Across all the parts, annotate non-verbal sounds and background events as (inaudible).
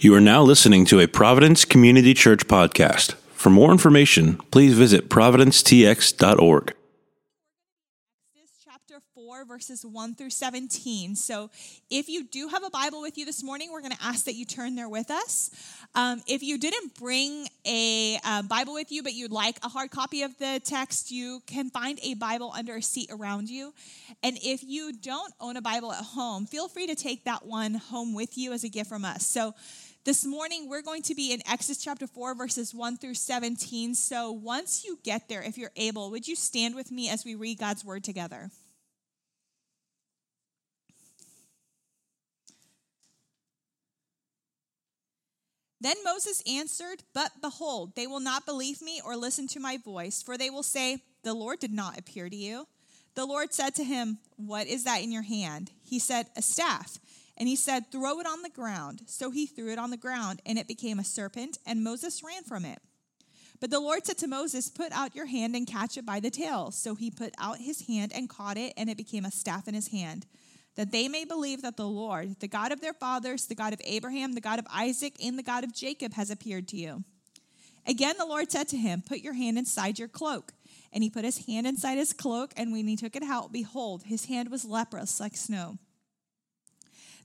You are now listening to a Providence Community Church podcast. For more information, please visit providencetx.org. Chapter 4, verses 1 through 17. So, if you do have a Bible with you this morning, we're going to ask that you turn there with us. Um, if you didn't bring a uh, Bible with you, but you'd like a hard copy of the text, you can find a Bible under a seat around you. And if you don't own a Bible at home, feel free to take that one home with you as a gift from us. So, this morning, we're going to be in Exodus chapter 4, verses 1 through 17. So once you get there, if you're able, would you stand with me as we read God's word together? Then Moses answered, But behold, they will not believe me or listen to my voice, for they will say, The Lord did not appear to you. The Lord said to him, What is that in your hand? He said, A staff. And he said, Throw it on the ground. So he threw it on the ground, and it became a serpent, and Moses ran from it. But the Lord said to Moses, Put out your hand and catch it by the tail. So he put out his hand and caught it, and it became a staff in his hand. That they may believe that the Lord, the God of their fathers, the God of Abraham, the God of Isaac, and the God of Jacob, has appeared to you. Again, the Lord said to him, Put your hand inside your cloak. And he put his hand inside his cloak, and when he took it out, behold, his hand was leprous like snow.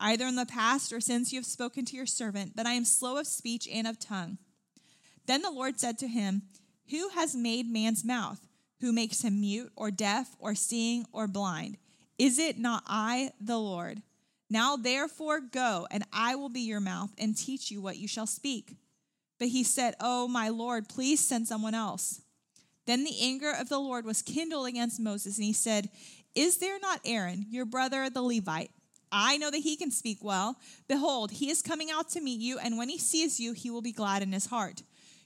either in the past or since you have spoken to your servant, but I am slow of speech and of tongue. Then the Lord said to him, Who has made man's mouth? Who makes him mute or deaf or seeing or blind? Is it not I, the Lord? Now therefore go, and I will be your mouth and teach you what you shall speak. But he said, Oh, my Lord, please send someone else. Then the anger of the Lord was kindled against Moses, and he said, Is there not Aaron, your brother the Levite? I know that he can speak well. Behold, he is coming out to meet you, and when he sees you, he will be glad in his heart.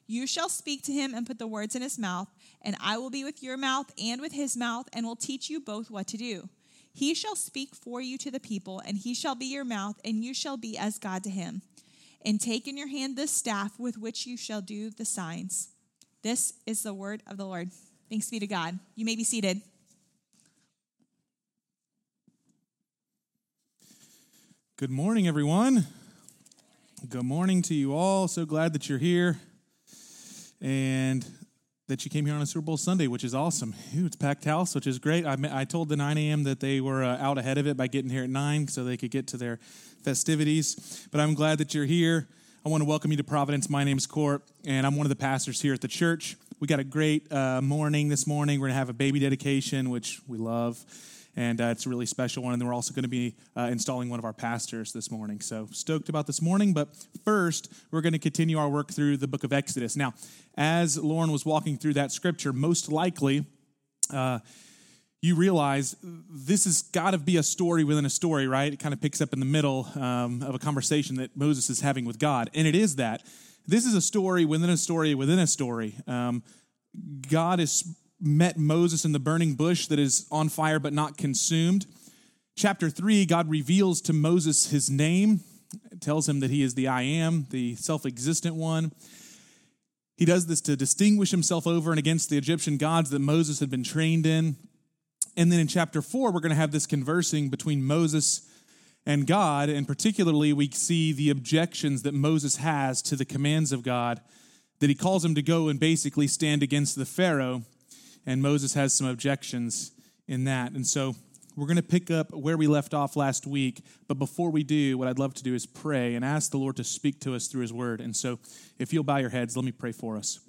You shall speak to him and put the words in his mouth, and I will be with your mouth and with his mouth, and will teach you both what to do. He shall speak for you to the people, and he shall be your mouth, and you shall be as God to him. And take in your hand this staff with which you shall do the signs. This is the word of the Lord. Thanks be to God. You may be seated. Good morning, everyone. Good morning to you all. So glad that you're here and that you came here on a Super Bowl Sunday, which is awesome. Ooh, it's packed house, which is great. I, I told the 9 a.m. that they were uh, out ahead of it by getting here at 9 so they could get to their festivities. But I'm glad that you're here. I want to welcome you to Providence. My name is Kort, and I'm one of the pastors here at the church. We got a great uh, morning this morning. We're going to have a baby dedication, which we love and uh, it's a really special one. And then we're also going to be uh, installing one of our pastors this morning. So stoked about this morning. But first, we're going to continue our work through the book of Exodus. Now, as Lauren was walking through that scripture, most likely, uh, you realize this has got to be a story within a story, right? It kind of picks up in the middle um, of a conversation that Moses is having with God. And it is that. This is a story within a story within a story. Um, God is met Moses in the burning bush that is on fire but not consumed. Chapter 3, God reveals to Moses his name, tells him that he is the I am, the self existent one. He does this to distinguish himself over and against the Egyptian gods that Moses had been trained in. And then in chapter 4, we're going to have this conversing between Moses and God. And particularly, we see the objections that Moses has to the commands of God, that he calls him to go and basically stand against the Pharaoh and Moses has some objections in that. And so we're going to pick up where we left off last week. But before we do, what I'd love to do is pray and ask the Lord to speak to us through his word. And so if you'll bow your heads, let me pray for us.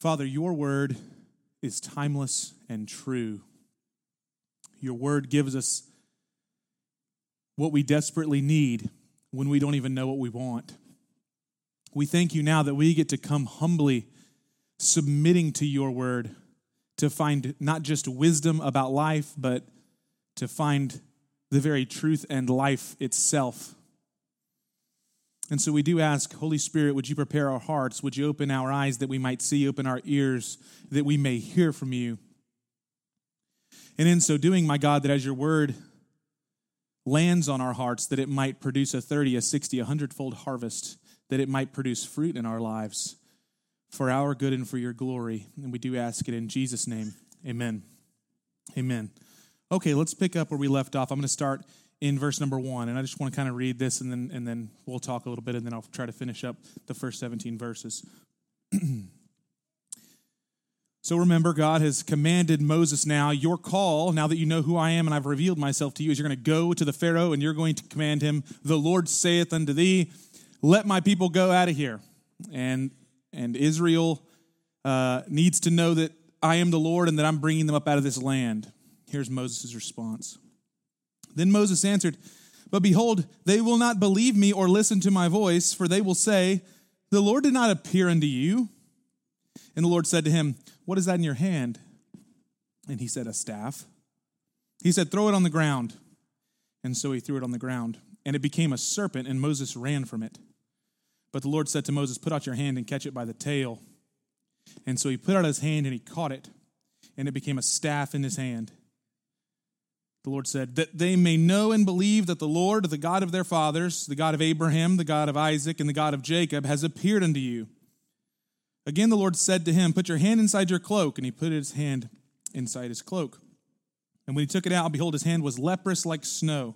Father, your word is timeless and true. Your word gives us what we desperately need when we don't even know what we want. We thank you now that we get to come humbly submitting to your word to find not just wisdom about life, but to find the very truth and life itself. And so we do ask, Holy Spirit, would you prepare our hearts? Would you open our eyes that we might see, open our ears that we may hear from you? And in so doing, my God, that as your word lands on our hearts, that it might produce a 30, a 60, a hundredfold harvest, that it might produce fruit in our lives for our good and for your glory. And we do ask it in Jesus' name. Amen. Amen. Okay, let's pick up where we left off. I'm going to start in verse number one, and I just want to kind of read this, and then and then we'll talk a little bit, and then I'll try to finish up the first 17 verses. (clears throat) so remember, God has commanded Moses now. Your call, now that you know who I am and I've revealed myself to you, is you're going to go to the Pharaoh and you're going to command him. The Lord saith unto thee, "Let my people go out of here." And and Israel uh, needs to know that I am the Lord and that I'm bringing them up out of this land. Here's Moses' response. Then Moses answered, But behold, they will not believe me or listen to my voice, for they will say, The Lord did not appear unto you. And the Lord said to him, What is that in your hand? And he said, A staff. He said, Throw it on the ground. And so he threw it on the ground, and it became a serpent, and Moses ran from it. But the Lord said to Moses, Put out your hand and catch it by the tail. And so he put out his hand and he caught it, and it became a staff in his hand. The Lord said, That they may know and believe that the Lord, the God of their fathers, the God of Abraham, the God of Isaac, and the God of Jacob, has appeared unto you. Again, the Lord said to him, Put your hand inside your cloak. And he put his hand inside his cloak. And when he took it out, behold, his hand was leprous like snow.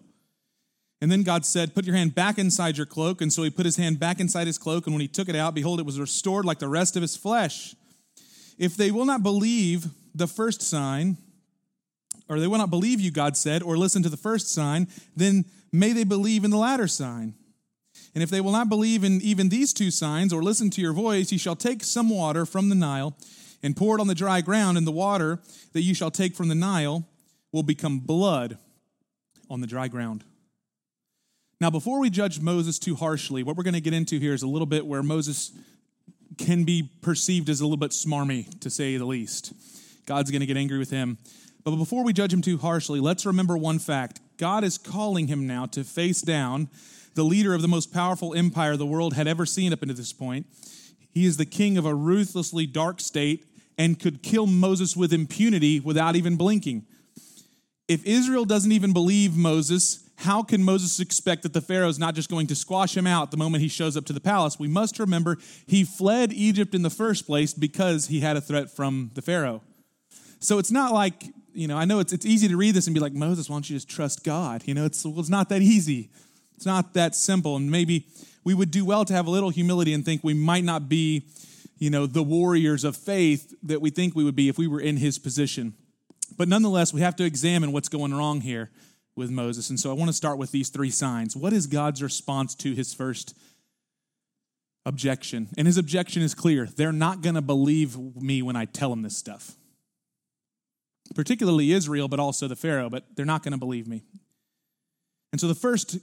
And then God said, Put your hand back inside your cloak. And so he put his hand back inside his cloak. And when he took it out, behold, it was restored like the rest of his flesh. If they will not believe the first sign, or they will not believe you, God said, or listen to the first sign, then may they believe in the latter sign. And if they will not believe in even these two signs, or listen to your voice, you shall take some water from the Nile and pour it on the dry ground, and the water that you shall take from the Nile will become blood on the dry ground. Now, before we judge Moses too harshly, what we're going to get into here is a little bit where Moses can be perceived as a little bit smarmy, to say the least. God's going to get angry with him. But before we judge him too harshly, let's remember one fact God is calling him now to face down the leader of the most powerful empire the world had ever seen up until this point. He is the king of a ruthlessly dark state and could kill Moses with impunity without even blinking. If Israel doesn't even believe Moses, how can Moses expect that the Pharaoh is not just going to squash him out the moment he shows up to the palace? We must remember he fled Egypt in the first place because he had a threat from the Pharaoh. So it's not like, you know, I know it's, it's easy to read this and be like, Moses, why don't you just trust God? You know, it's, well, it's not that easy. It's not that simple. And maybe we would do well to have a little humility and think we might not be, you know, the warriors of faith that we think we would be if we were in his position. But nonetheless, we have to examine what's going wrong here with Moses. And so I want to start with these three signs. What is God's response to his first objection? And his objection is clear they're not going to believe me when I tell them this stuff. Particularly Israel, but also the Pharaoh, but they're not going to believe me. And so the first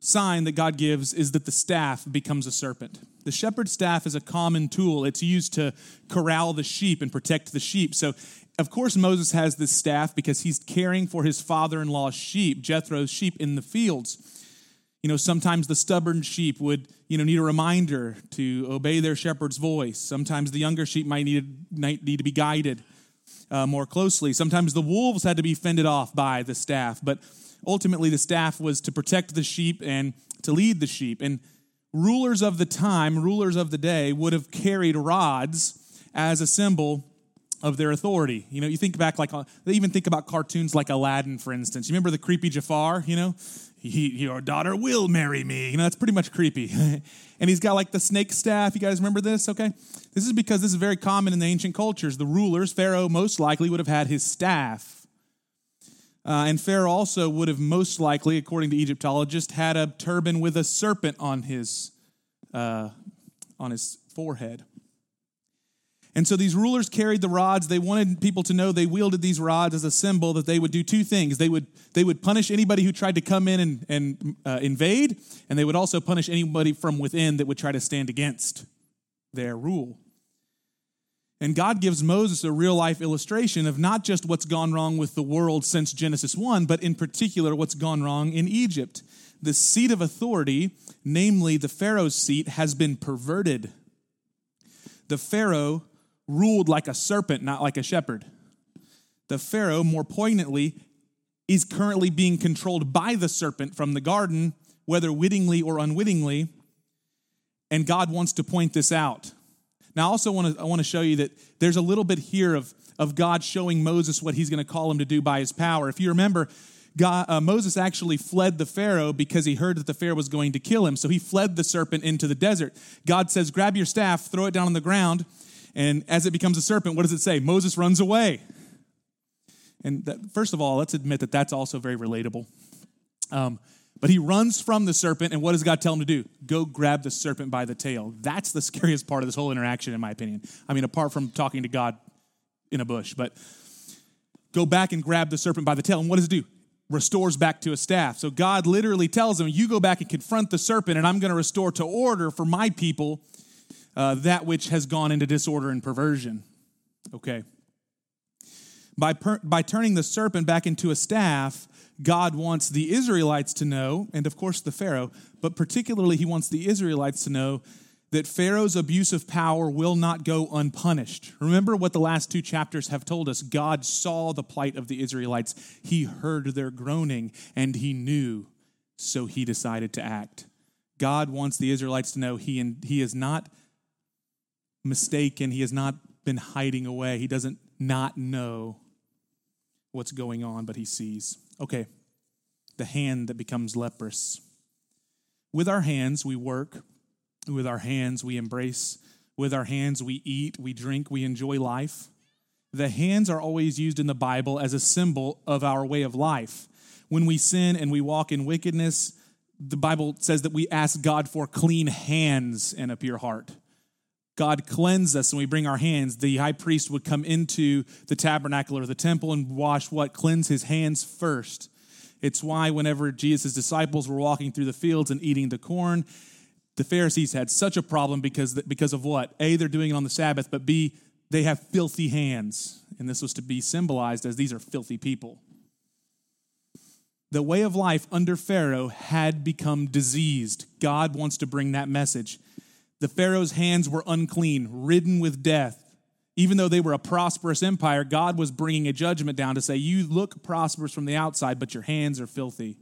sign that God gives is that the staff becomes a serpent. The shepherd's staff is a common tool. It's used to corral the sheep and protect the sheep. So of course, Moses has this staff because he's caring for his father in law's sheep, Jethro's sheep in the fields. You know, sometimes the stubborn sheep would, you know, need a reminder to obey their shepherd's voice. Sometimes the younger sheep might need, might need to be guided uh, more closely. Sometimes the wolves had to be fended off by the staff, but ultimately the staff was to protect the sheep and to lead the sheep. And rulers of the time, rulers of the day, would have carried rods as a symbol of their authority. You know, you think back like uh, they even think about cartoons like Aladdin, for instance. You remember the creepy Jafar? You know, he, your daughter will marry me. You know, that's pretty much creepy. (laughs) and he's got like the snake staff. You guys remember this? Okay, this is because this is very common in the ancient cultures. The rulers, Pharaoh, most likely would have had his staff. Uh, and Pharaoh also would have most likely, according to Egyptologists, had a turban with a serpent on his uh, on his forehead. And so these rulers carried the rods. They wanted people to know they wielded these rods as a symbol that they would do two things. They would, they would punish anybody who tried to come in and, and uh, invade, and they would also punish anybody from within that would try to stand against their rule. And God gives Moses a real life illustration of not just what's gone wrong with the world since Genesis 1, but in particular what's gone wrong in Egypt. The seat of authority, namely the Pharaoh's seat, has been perverted. The Pharaoh ruled like a serpent, not like a shepherd. The Pharaoh, more poignantly, is currently being controlled by the serpent from the garden, whether wittingly or unwittingly. And God wants to point this out. Now, I also want to, I want to show you that there's a little bit here of, of God showing Moses what he's going to call him to do by his power. If you remember, God, uh, Moses actually fled the Pharaoh because he heard that the Pharaoh was going to kill him. So he fled the serpent into the desert. God says, Grab your staff, throw it down on the ground. And as it becomes a serpent, what does it say? Moses runs away. And that, first of all, let's admit that that's also very relatable. Um, but he runs from the serpent, and what does God tell him to do? Go grab the serpent by the tail. That's the (laughs) scariest part of this whole interaction, in my opinion. I mean, apart from talking to God in a bush, but go back and grab the serpent by the tail. And what does it do? Restores back to a staff. So God literally tells him, You go back and confront the serpent, and I'm going to restore to order for my people uh, that which has gone into disorder and perversion. Okay. By, per, by turning the serpent back into a staff, God wants the Israelites to know, and of course the Pharaoh, but particularly he wants the Israelites to know that Pharaoh's abuse of power will not go unpunished. Remember what the last two chapters have told us God saw the plight of the Israelites, he heard their groaning, and he knew, so he decided to act. God wants the Israelites to know he, he is not mistaken, he has not been hiding away, he doesn't not know what's going on, but he sees. Okay, the hand that becomes leprous. With our hands, we work. With our hands, we embrace. With our hands, we eat, we drink, we enjoy life. The hands are always used in the Bible as a symbol of our way of life. When we sin and we walk in wickedness, the Bible says that we ask God for clean hands and a pure heart. God cleanse us and we bring our hands. The high priest would come into the tabernacle or the temple and wash what? Cleanse his hands first. It's why whenever Jesus' disciples were walking through the fields and eating the corn, the Pharisees had such a problem because, because of what? A, they're doing it on the Sabbath, but B, they have filthy hands. And this was to be symbolized as these are filthy people. The way of life under Pharaoh had become diseased. God wants to bring that message. The Pharaoh's hands were unclean, ridden with death. Even though they were a prosperous empire, God was bringing a judgment down to say, You look prosperous from the outside, but your hands are filthy.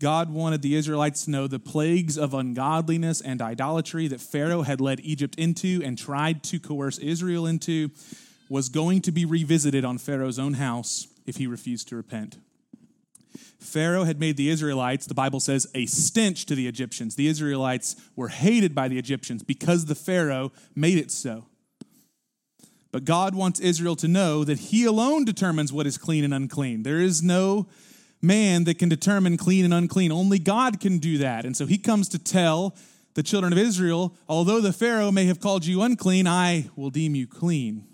God wanted the Israelites to know the plagues of ungodliness and idolatry that Pharaoh had led Egypt into and tried to coerce Israel into was going to be revisited on Pharaoh's own house if he refused to repent. Pharaoh had made the Israelites, the Bible says, a stench to the Egyptians. The Israelites were hated by the Egyptians because the Pharaoh made it so. But God wants Israel to know that He alone determines what is clean and unclean. There is no man that can determine clean and unclean. Only God can do that. And so He comes to tell the children of Israel, although the Pharaoh may have called you unclean, I will deem you clean.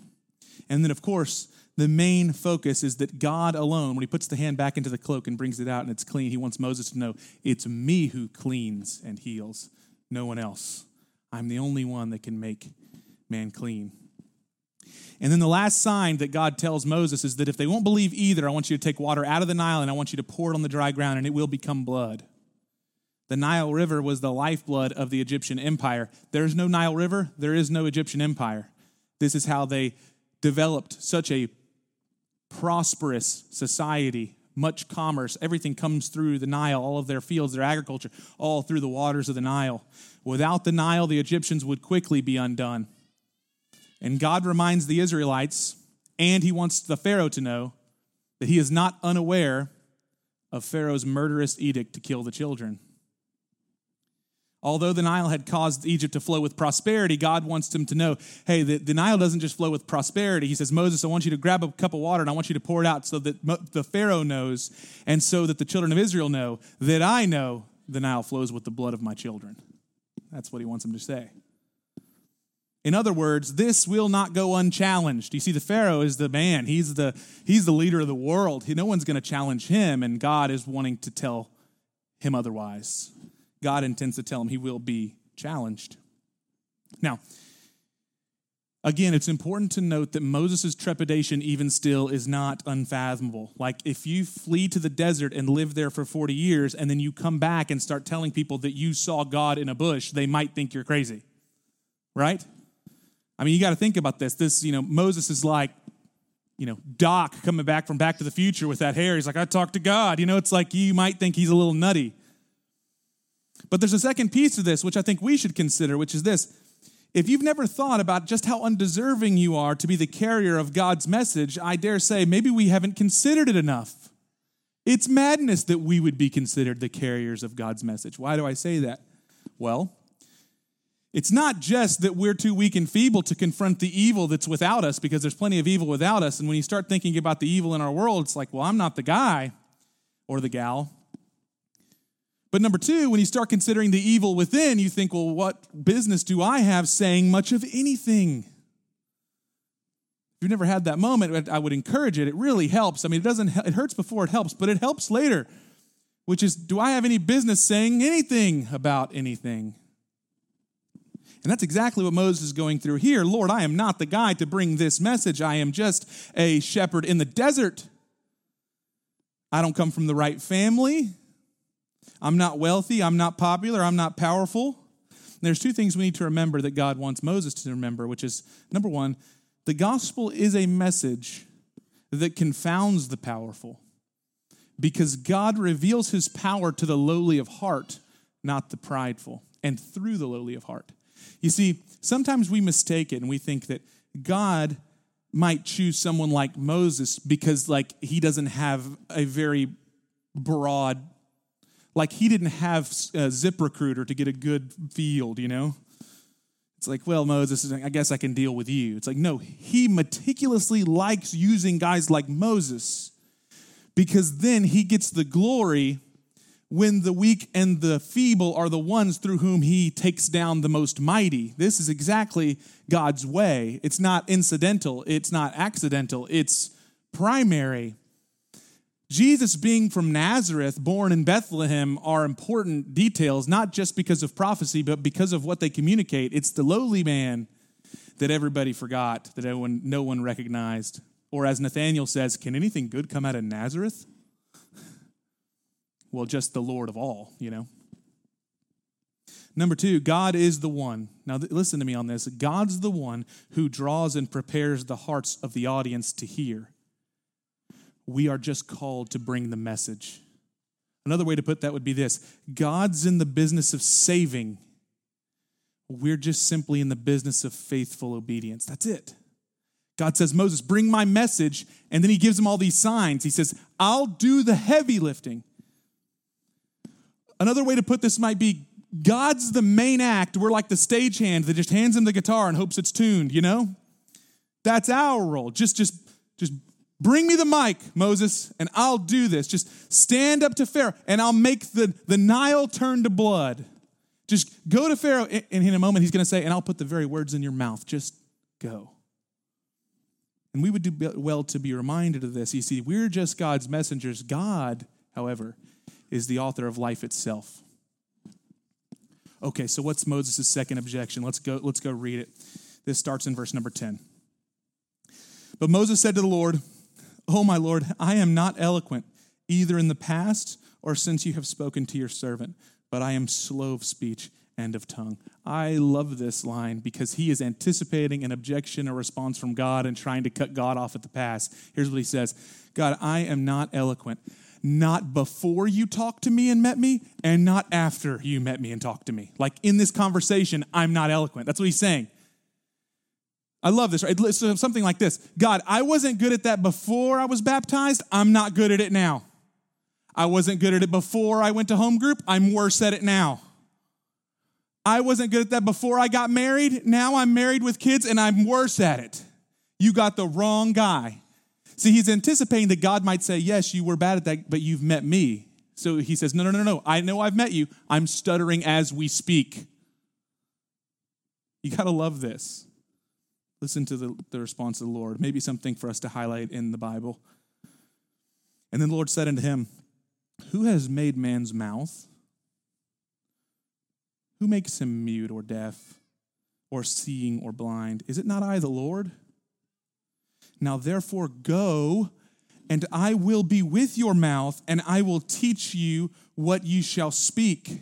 And then, of course, the main focus is that God alone, when he puts the hand back into the cloak and brings it out and it's clean, he wants Moses to know it's me who cleans and heals, no one else. I'm the only one that can make man clean. And then the last sign that God tells Moses is that if they won't believe either, I want you to take water out of the Nile and I want you to pour it on the dry ground and it will become blood. The Nile River was the lifeblood of the Egyptian empire. There is no Nile River, there is no Egyptian empire. This is how they developed such a prosperous society, much commerce. Everything comes through the Nile, all of their fields, their agriculture, all through the waters of the Nile. Without the Nile, the Egyptians would quickly be undone. And God reminds the Israelites, and he wants the Pharaoh to know that he is not unaware of Pharaoh's murderous edict to kill the children. Although the Nile had caused Egypt to flow with prosperity, God wants them to know hey, the, the, Nile doesn't just flow with prosperity. He says, Moses, I want you to grab a cup of water and I want you to pour it out so that the Pharaoh knows and so that the children of Israel know that I know the Nile flows with the blood of my children. That's what he wants them to say. In other words, this will not go unchallenged. You see, the Pharaoh is the man, he's the, he's the leader of the world. No one's going to challenge him, and God is wanting to tell him otherwise. God intends to tell him he will be challenged. Now, Again, it's important to note that Moses' trepidation, even still, is not unfathomable. Like, if you flee to the desert and live there for 40 years, and then you come back and start telling people that you saw God in a bush, they might think you're crazy, right? I mean, you got to think about this. This, you know, Moses is like, you know, Doc coming back from Back to the Future with that hair. He's like, I talked to God. You know, it's like you might think he's a little nutty. But there's a second piece to this, which I think we should consider, which is this if you've never thought about just how undeserving you are to be the carrier of God's message, I dare say maybe we haven't considered it enough. It's madness that we would be considered the carriers of God's message. Why do I say that? Well, it's not just that we're too weak and feeble to confront the evil that's without us, because there's plenty of evil without us. And when you start thinking about the evil in our world, it's like, well, I'm not the guy or the gal. But number two, when you start considering the evil within, you think, well, what business do I have saying much of anything? If you've never had that moment, I would encourage it. It really helps. I mean, it doesn't it hurts before it helps, but it helps later. Which is, do I have any business saying anything about anything? And that's exactly what Moses is going through here. Lord, I am not the guy to bring this message. I am just a shepherd in the desert. I don't come from the right family. I'm not wealthy, I'm not popular, I'm not powerful. There's two things we need to remember that God wants Moses to remember, which is number one, the gospel is a message that confounds the powerful because God reveals his power to the lowly of heart, not the prideful, and through the lowly of heart. You see, sometimes we mistake it and we think that God might choose someone like Moses because like he doesn't have a very broad like he didn't have a ZipRecruiter to get a good field, you know? It's like, well, Moses, I guess I can deal with you. It's like, no, he meticulously likes using guys like Moses because then he gets the glory when the weak and the feeble are the ones through whom he takes down the most mighty. This is exactly God's way. It's not incidental, it's not accidental, it's primary. Jesus being from Nazareth, born in Bethlehem, are important details, not just because of prophecy, but because of what they communicate. It's the lowly man that everybody forgot, that no one, no one recognized. Or as Nathaniel says, can anything good come out of Nazareth? Well, just the Lord of all, you know. Number two, God is the one. Now, listen to me on this. God's the one who draws and prepares the hearts of the audience to hear we are just called to bring the message. Another way to put that would be this God's in the business of saving. We're just simply in the business of faithful obedience. That's it. God says, Moses, bring my message. And then he gives him all these signs. He says, I'll do the heavy lifting. Another way to put this might be God's the main act. We're like the stagehand that just hands him the guitar and hopes it's tuned, you know? That's our role. Just, just, just Bring me the mic, Moses, and I'll do this. Just stand up to Pharaoh, and I'll make the, the Nile turn to blood. Just go to Pharaoh, and in a moment, he's going to say, and I'll put the very words in your mouth. Just go. And we would do well to be reminded of this. You see, we're just God's messengers. God, however, is the author of life itself. Okay, so what's Moses' second objection? Let's go, let's go read it. This starts in verse number 10. But Moses said to the Lord, Oh, my Lord, I am not eloquent, either in the past or since you have spoken to your servant, but I am slow of speech and of tongue. I love this line because he is anticipating an objection or response from God and trying to cut God off at the pass. Here's what he says God, I am not eloquent, not before you talked to me and met me, and not after you met me and talked to me. Like in this conversation, I'm not eloquent. That's what he's saying. I love this, right? So something like this God, I wasn't good at that before I was baptized. I'm not good at it now. I wasn't good at it before I went to home group. I'm worse at it now. I wasn't good at that before I got married. Now I'm married with kids and I'm worse at it. You got the wrong guy. See, he's anticipating that God might say, Yes, you were bad at that, but you've met me. So he says, No, no, no, no. I know I've met you. I'm stuttering as we speak. You got to love this. Listen to the, the response of the Lord. Maybe something for us to highlight in the Bible. And then the Lord said unto him, Who has made man's mouth? Who makes him mute or deaf? or seeing or blind. Is it not I, the Lord? Now therefore go, and I will be with your mouth, and I will teach you what you shall speak.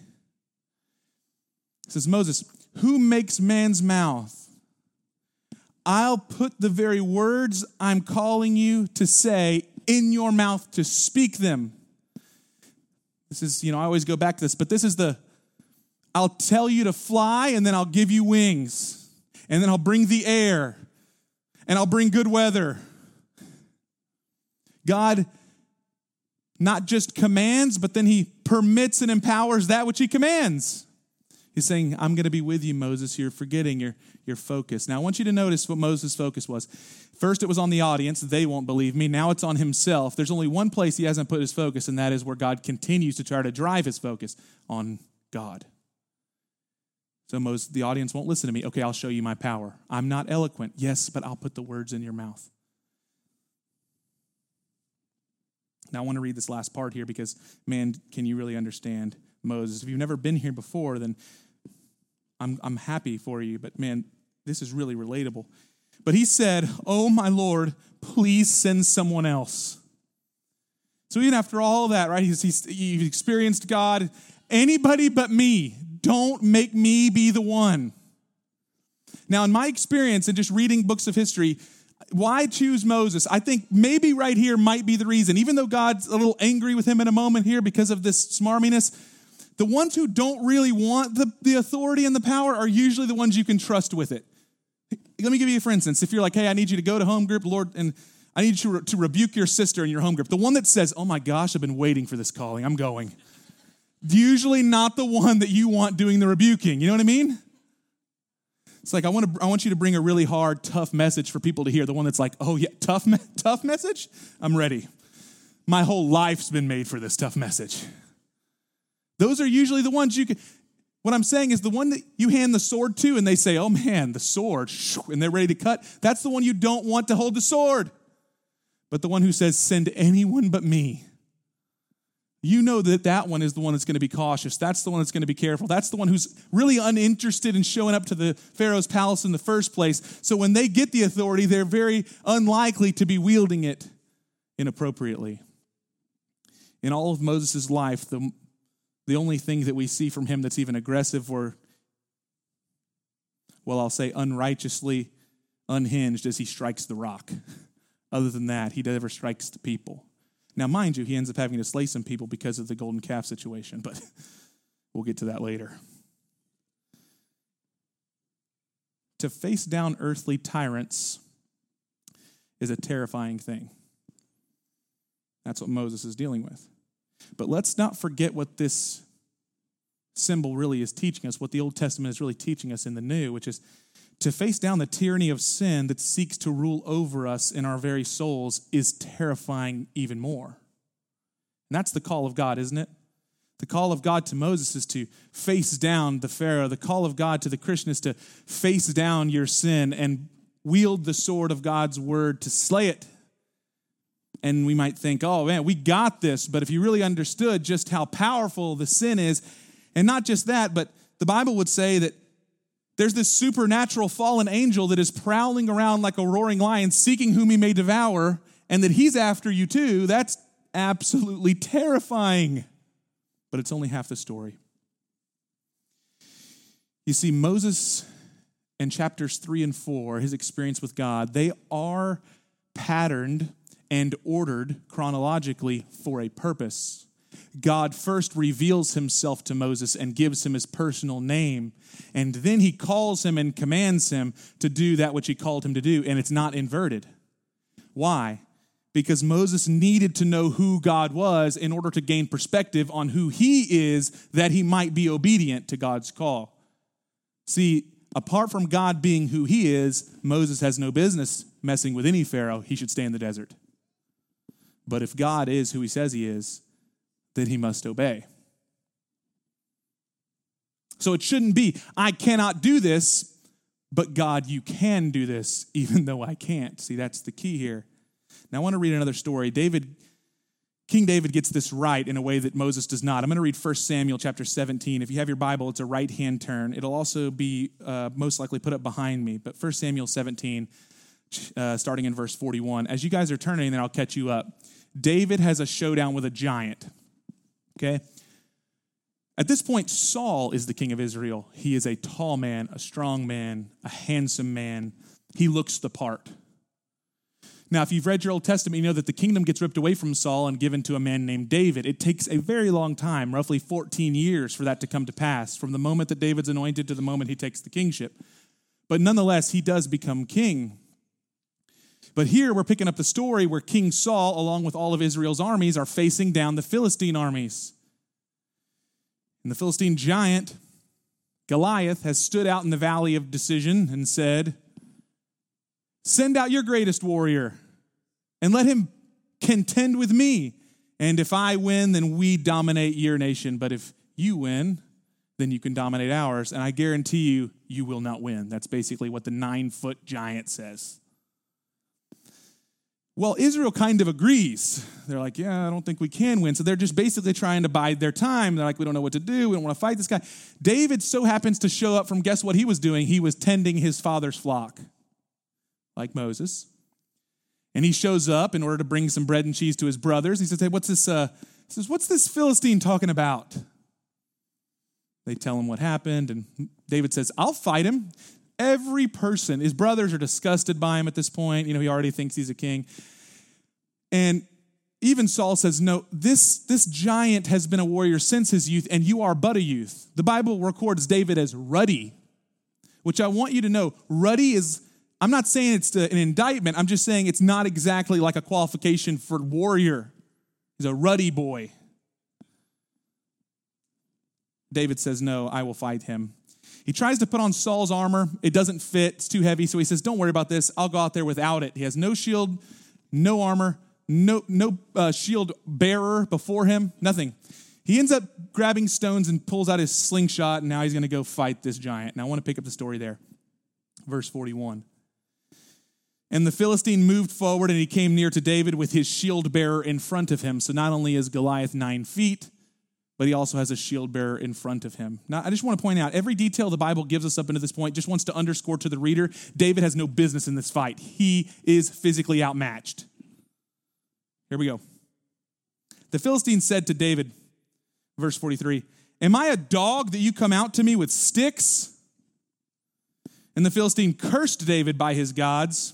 Says Moses, Who makes man's mouth? I'll put the very words I'm calling you to say in your mouth to speak them. This is, you know, I always go back to this, but this is the I'll tell you to fly and then I'll give you wings. And then I'll bring the air and I'll bring good weather. God not just commands, but then he permits and empowers that which he commands. He's saying, I'm going to be with you, Moses. You're forgetting your, your focus. Now, I want you to notice what Moses' focus was. First, it was on the audience. They won't believe me. Now it's on himself. There's only one place he hasn't put his focus, and that is where God continues to try to drive his focus on God. So Moses, the audience won't listen to me. Okay, I'll show you my power. I'm not eloquent. Yes, but I'll put the words in your mouth. Now, I want to read this last part here because, man, can you really understand Moses? If you've never been here before, then I'm, I'm happy for you, but man, this is really relatable. But he said, Oh, my Lord, please send someone else. So even after all that, right, he's, he's, he's experienced God. Anybody but me. Don't make me be the one. Now, in my experience and just reading books of history, why choose Moses? I think maybe right here might be the reason. Even though God's a little angry with him in a moment here because of this smarminess, the ones who don't really want the, the authority and the power are usually the ones you can trust with it. Let me give you, for instance, if you're like, hey, I need you to go to home group, Lord, and I need you to, to rebuke your sister in your home group. The one that says, oh my gosh, I've been waiting for this calling, I'm going. Usually not the one that you want doing the rebuking. You know what I mean? It's like I want to I want you to bring a really hard, tough message for people to hear. The one that's like, "Oh yeah, tough tough message? I'm ready. My whole life's been made for this tough message." Those are usually the ones you can. What I'm saying is the one that you hand the sword to and they say, oh man, the sword, and they're ready to cut, that's the one you don't want to hold the sword. But the one who says, send anyone but me, you know that that one is the one that's going to be cautious. That's the one that's going to be careful. That's the one who's really uninterested in showing up to the Pharaoh's palace in the first place. So when they get the authority, they're very unlikely to be wielding it inappropriately. In all of Moses' life, the the only thing that we see from him that's even aggressive or, well, I'll say unrighteously unhinged as he strikes the rock. (laughs) Other than that, he never strikes the people. Now, mind you, he ends up having to slay some people because of the golden calf situation, (laughs) but we'll get to that later. To face down earthly tyrants is a terrifying thing. That's what Moses is dealing with. But let's not forget what this symbol really is teaching us, what the Old Testament is really teaching us in the New, which is to face down the tyranny of sin that seeks to rule over us in our very souls is terrifying even more. And that's the call of God, isn't it? The call of God to Moses is to face down the Pharaoh. The call of God to the Christian is to face down your sin and wield the sword of God's word to slay it and we might think, oh man, we got this. But if you really understood just how powerful the sin is, and not just that, but the Bible would say that there's this supernatural fallen angel that is prowling around like a roaring lion, seeking whom he may devour, and that he's after you too, that's absolutely terrifying. But it's only half the story. You see, Moses in chapters three and four, his experience with God, they are patterned and ordered chronologically for a purpose. God first reveals himself to Moses and gives him his personal name, and then he calls him and commands him to do that which he called him to do, and it's not inverted. Why? Because Moses needed to know who God was in order to gain perspective on who he is, that he might be obedient to God's call. See, apart from God being who he is, Moses has no business messing with any Pharaoh. He should stay in the desert. But if God is who he says he is, then he must obey. So it shouldn't be, I cannot do this, but God, you can do this, (laughs) even though I can't. See, that's the key here. Now, I want to read another story. David King David gets this right in a way that Moses does not. I'm going to read 1 Samuel chapter 17. If you have your Bible, it's a right hand turn. It'll also be uh, most likely put up behind me. But 1 Samuel 17, uh, starting in verse 41. As you guys are turning there, I'll catch you up. David has a showdown with a giant. Okay? At this point, Saul is the king of Israel. He is a tall man, a strong man, a handsome man. He looks the part. Now, if you've read your Old Testament, you know that the kingdom gets ripped away from Saul and given to a man named David. It takes a very long time, roughly 14 years, for that to come to pass, from the moment that David's anointed to the moment he takes the kingship. But nonetheless, he does become king. But here we're picking up the story where King Saul, along with all of Israel's armies, are facing down the Philistine armies. And the Philistine giant, Goliath, has stood out in the valley of decision and said, Send out your greatest warrior and let him contend with me. And if I win, then we dominate your nation. But if you win, then you can dominate ours. And I guarantee you, you will not win. That's basically what the nine foot giant says. Well, Israel kind of agrees. They're like, yeah, I don't think we can win. So they're just basically trying to bide their time. They're like, we don't know what to do. We don't want to fight this guy. David so happens to show up from guess what he was doing? He was tending his father's flock like Moses. And he shows up in order to bring some bread and cheese to his brothers. He says, Hey, what's this? Uh, he says, What's this Philistine talking about? They tell him what happened, and David says, I'll fight him. Every person, his brothers are disgusted by him at this point. You know, he already thinks he's a king. And even Saul says, No, this, this giant has been a warrior since his youth, and you are but a youth. The Bible records David as ruddy, which I want you to know ruddy is I'm not saying it's an indictment. I'm just saying it's not exactly like a qualification for warrior. He's a ruddy boy. David says, No, I will fight him. He tries to put on Saul's armor. It doesn't fit, it's too heavy. So he says, Don't worry about this. I'll go out there without it. He has no shield, no armor, no, no uh, shield bearer before him, nothing. He ends up grabbing stones and pulls out his slingshot, and now he's going to go fight this giant. Now I want to pick up the story there. Verse 41. And the Philistine moved forward and he came near to David with his shield bearer in front of him. So not only is Goliath nine feet, but he also has a shield bearer in front of him. Now, I just want to point out every detail the Bible gives us up into this point just wants to underscore to the reader David has no business in this fight. He is physically outmatched. Here we go. The Philistine said to David, verse 43, Am I a dog that you come out to me with sticks? And the Philistine cursed David by his gods.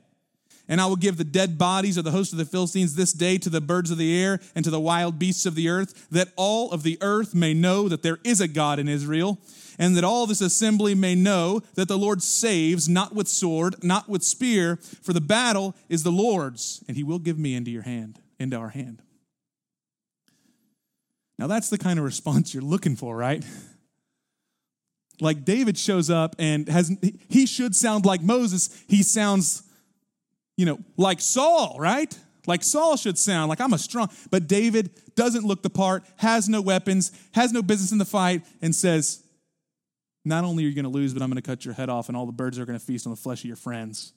And I will give the dead bodies of the host of the Philistines this day to the birds of the air and to the wild beasts of the earth, that all of the earth may know that there is a God in Israel, and that all this assembly may know that the Lord saves, not with sword, not with spear, for the battle is the Lord's, and he will give me into your hand, into our hand. Now that's the kind of response you're looking for, right? Like David shows up and has he should sound like Moses, he sounds you know, like Saul, right? Like Saul should sound, like I'm a strong. But David doesn't look the part, has no weapons, has no business in the fight, and says, Not only are you going to lose, but I'm going to cut your head off, and all the birds are going to feast on the flesh of your friends.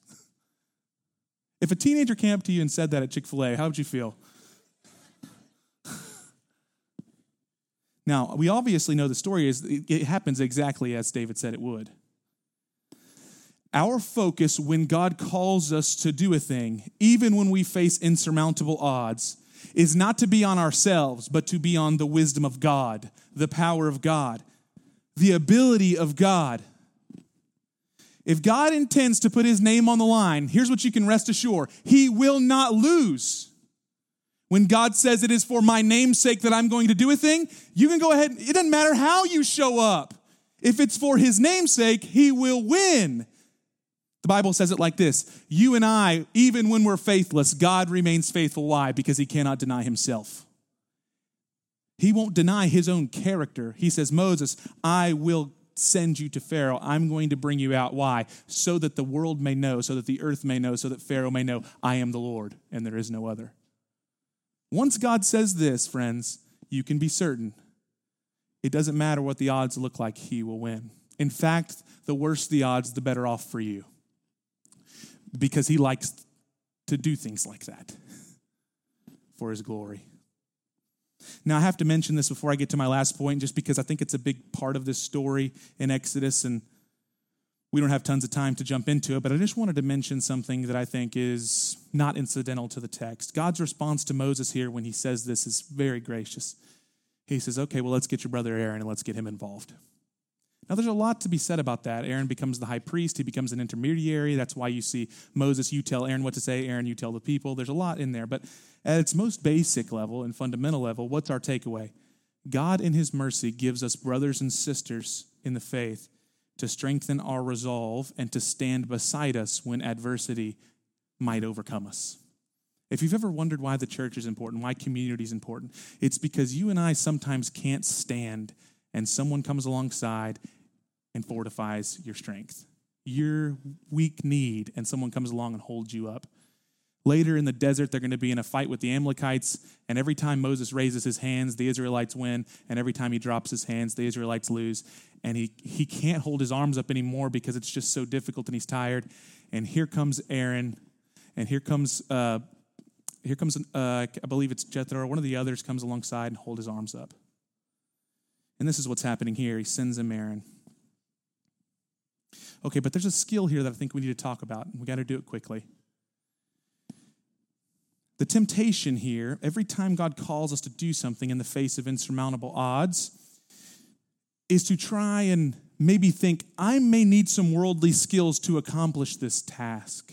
If a teenager came up to you and said that at Chick fil A, how would you feel? (laughs) now, we obviously know the story is it happens exactly as David said it would. Our focus when God calls us to do a thing, even when we face insurmountable odds, is not to be on ourselves, but to be on the wisdom of God, the power of God, the ability of God. If God intends to put his name on the line, here's what you can rest assured He will not lose. When God says it is for my name's sake that I'm going to do a thing, you can go ahead. It doesn't matter how you show up. If it's for his name's sake, he will win. The Bible says it like this You and I, even when we're faithless, God remains faithful. Why? Because he cannot deny himself. He won't deny his own character. He says, Moses, I will send you to Pharaoh. I'm going to bring you out. Why? So that the world may know, so that the earth may know, so that Pharaoh may know I am the Lord and there is no other. Once God says this, friends, you can be certain it doesn't matter what the odds look like, he will win. In fact, the worse the odds, the better off for you. Because he likes to do things like that (laughs) for his glory. Now, I have to mention this before I get to my last point, just because I think it's a big part of this story in Exodus, and we don't have tons of time to jump into it, but I just wanted to mention something that I think is not incidental to the text. God's response to Moses here when he says this is very gracious. He says, Okay, well, let's get your brother Aaron and let's get him involved. Now, there's a lot to be said about that. Aaron becomes the high priest, he becomes an intermediary. That's why you see Moses, you tell Aaron what to say, Aaron, you tell the people. There's a lot in there. But at its most basic level and fundamental level, what's our takeaway? God, in his mercy, gives us brothers and sisters in the faith to strengthen our resolve and to stand beside us when adversity might overcome us. If you've ever wondered why the church is important, why community is important, it's because you and I sometimes can't stand and someone comes alongside and fortifies your strength. Your weak need, and someone comes along and holds you up. Later in the desert, they're going to be in a fight with the Amalekites, and every time Moses raises his hands, the Israelites win, and every time he drops his hands, the Israelites lose. And he, he can't hold his arms up anymore because it's just so difficult and he's tired. And here comes Aaron, and here comes, uh, here comes uh, I believe it's Jethro, one of the others comes alongside and hold his arms up. And this is what's happening here. He sends him Aaron. Okay, but there's a skill here that I think we need to talk about. We got to do it quickly. The temptation here, every time God calls us to do something in the face of insurmountable odds, is to try and maybe think, I may need some worldly skills to accomplish this task.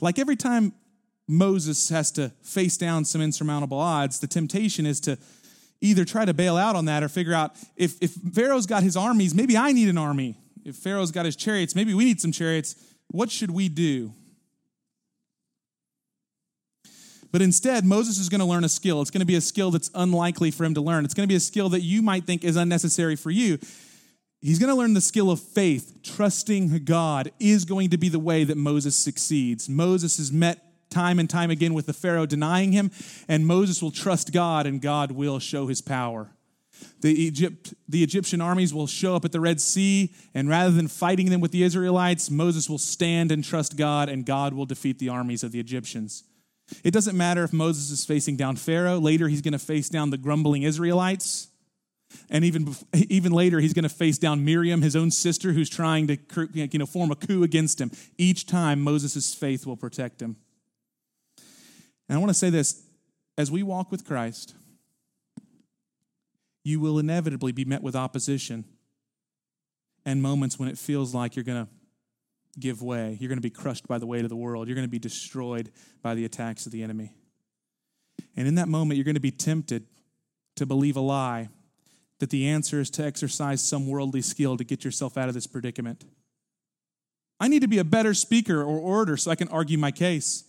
Like every time Moses has to face down some insurmountable odds, the temptation is to either try to bail out on that or figure out if, if Pharaoh's got his armies, maybe I need an army. If Pharaoh's got his chariots, maybe we need some chariots. What should we do? But instead, Moses is going to learn a skill. It's going to be a skill that's unlikely for him to learn. It's going to be a skill that you might think is unnecessary for you. He's going to learn the skill of faith. Trusting God is going to be the way that Moses succeeds. Moses is met time and time again with the Pharaoh denying him, and Moses will trust God and God will show his power. The, Egypt, the Egyptian armies will show up at the Red Sea, and rather than fighting them with the Israelites, Moses will stand and trust God, and God will defeat the armies of the Egyptians. It doesn't matter if Moses is facing down Pharaoh. Later, he's going to face down the grumbling Israelites. And even, even later, he's going to face down Miriam, his own sister, who's trying to you know, form a coup against him. Each time, Moses' faith will protect him. And I want to say this as we walk with Christ, you will inevitably be met with opposition and moments when it feels like you're going to give way. You're going to be crushed by the weight of the world. You're going to be destroyed by the attacks of the enemy. And in that moment, you're going to be tempted to believe a lie that the answer is to exercise some worldly skill to get yourself out of this predicament. I need to be a better speaker or orator so I can argue my case.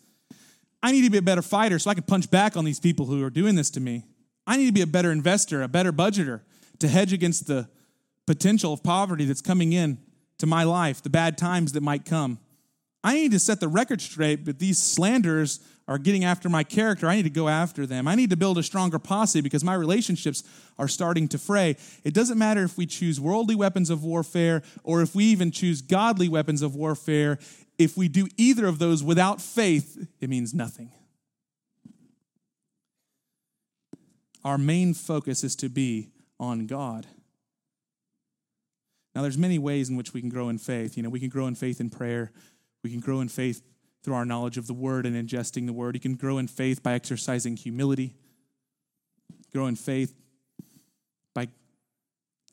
I need to be a better fighter so I can punch back on these people who are doing this to me. I need to be a better investor, a better budgeter to hedge against the potential of poverty that's coming in to my life, the bad times that might come. I need to set the record straight, but these slanders are getting after my character. I need to go after them. I need to build a stronger posse because my relationships are starting to fray. It doesn't matter if we choose worldly weapons of warfare or if we even choose godly weapons of warfare. If we do either of those without faith, it means nothing. Our main focus is to be on God. Now, there's many ways in which we can grow in faith. You know, we can grow in faith in prayer. We can grow in faith through our knowledge of the word and ingesting the word. You can grow in faith by exercising humility. Grow in faith by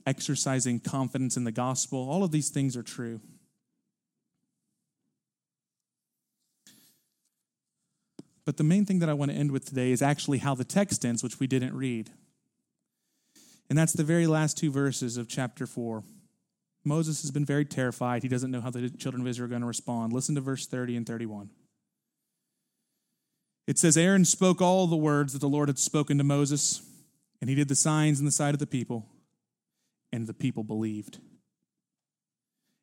exercising confidence in the gospel. All of these things are true. But the main thing that I want to end with today is actually how the text ends, which we didn't read. And that's the very last two verses of chapter 4. Moses has been very terrified. He doesn't know how the children of Israel are going to respond. Listen to verse 30 and 31. It says, Aaron spoke all the words that the Lord had spoken to Moses. And he did the signs in the sight of the people, and the people believed.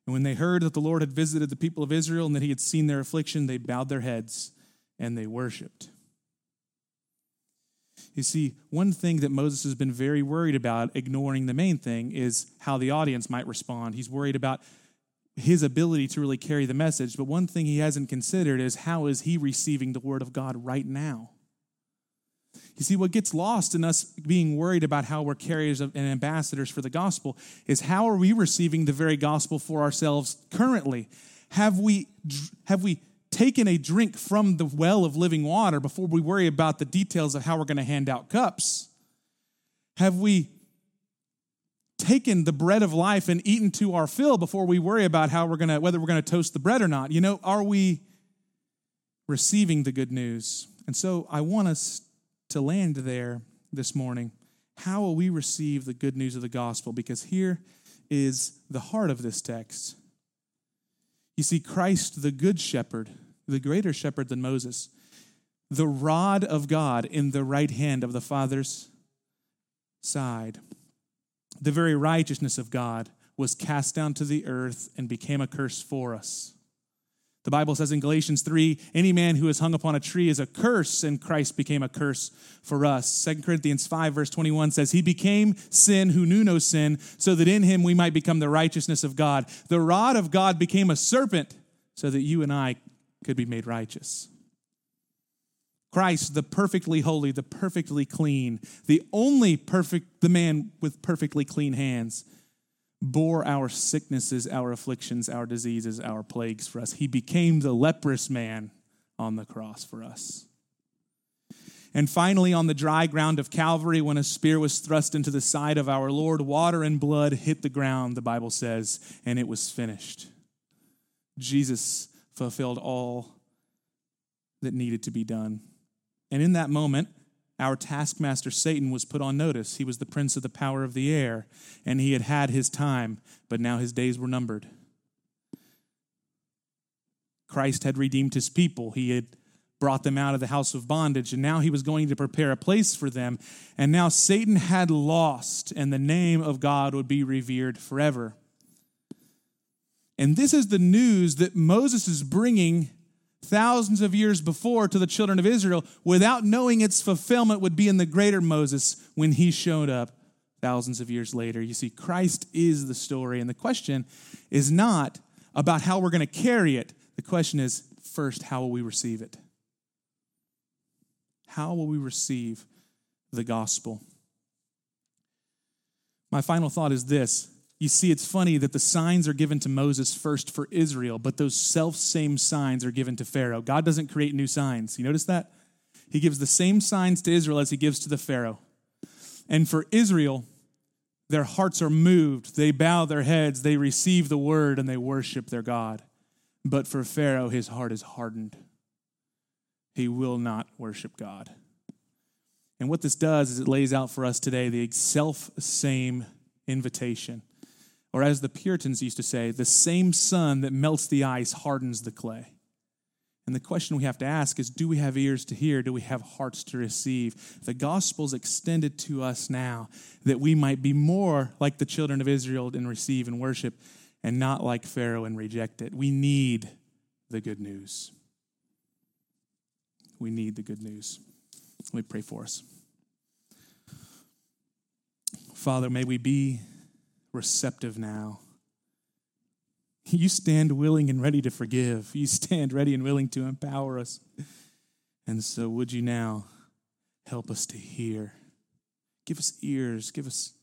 And when they heard that the Lord had visited the people of Israel and that he had seen their affliction, they bowed their heads and they worshiped. You see, one thing that Moses has been very worried about, ignoring the main thing, is how the audience might respond. He's worried about his ability to really carry the message. But one thing he hasn't considered is how is he receiving the word of God right now? You see, what gets lost in us being worried about how we're carriers and ambassadors for the gospel is how are we receiving the very gospel for ourselves currently? Have we, have we taken a drink from the well of living water before we worry about the details of how we're going to hand out cups? Have we taken the bread of life and eaten to our fill before we worry about how we're going to whether we're going to toast the bread or not? You know, are we receiving the good news? And so I want us to land there this morning. How will we receive the good news of the gospel? Because here is the heart of this text. You see, Christ, the good shepherd, the greater shepherd than Moses, the rod of God in the right hand of the Father's side. The very righteousness of God was cast down to the earth and became a curse for us. The Bible says in Galatians 3 any man who is hung upon a tree is a curse, and Christ became a curse for us. 2 Corinthians 5, verse 21 says, He became sin who knew no sin, so that in him we might become the righteousness of God. The rod of God became a serpent, so that you and I could be made righteous. Christ, the perfectly holy, the perfectly clean, the only perfect, the man with perfectly clean hands, bore our sicknesses, our afflictions, our diseases, our plagues for us. He became the leprous man on the cross for us. And finally, on the dry ground of Calvary, when a spear was thrust into the side of our Lord, water and blood hit the ground, the Bible says, and it was finished. Jesus fulfilled all that needed to be done. And in that moment, our taskmaster Satan was put on notice. He was the prince of the power of the air, and he had had his time, but now his days were numbered. Christ had redeemed his people. He had brought them out of the house of bondage, and now he was going to prepare a place for them. And now Satan had lost, and the name of God would be revered forever. And this is the news that Moses is bringing thousands of years before to the children of Israel without knowing its fulfillment would be in the greater Moses when he showed up thousands of years later. You see, Christ is the story. And the question is not about how we're going to carry it. The question is first, how will we receive it? How will we receive the gospel? My final thought is this you see, it's funny that the signs are given to Moses first for Israel, but those self same signs are given to Pharaoh. God doesn't create new signs. You notice that? He gives the same signs to Israel as he gives to the Pharaoh. And for Israel, their hearts are moved. They bow their heads, they receive the word, and they worship their God. But for Pharaoh, his heart is hardened. He will not worship God. And what this does is it lays out for us today the self same invitation or as the Puritans used to say, the same sun that melts the ice hardens the clay. And the question we have to ask is do we have ears to hear? Do we have hearts to receive? The gospel is extended to us now that we might be more like the children of Israel and receive and worship and not like Pharaoh and reject it. We need the good news. We need the good news. Let me pray for us. Father, may we be receptive now. You stand willing and ready to forgive. You stand ready and willing to empower us. And so, would you now help us to hear? Give us ears, give us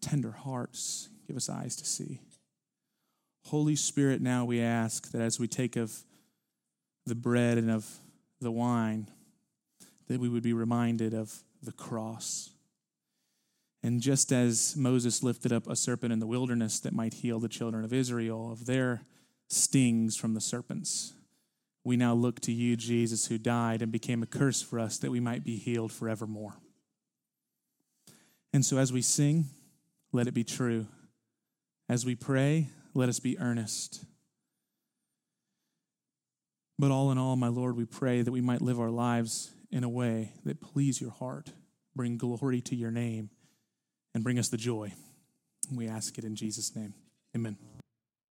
tender hearts, give us eyes to see. Holy Spirit, now we ask that as we take of the bread and of the wine, that we would be reminded of the cross and just as Moses lifted up a serpent in the wilderness that might heal the children of Israel of their stings from the serpents, we now look to you, Jesus, who died and became a curse for us that we might be healed forevermore. And so as we sing, let it be true. As we pray, let us be earnest. But all in all, my Lord, we pray that we might live our lives in a way that please your heart bring glory to your name and bring us the joy. We ask it in Jesus' name. Amen.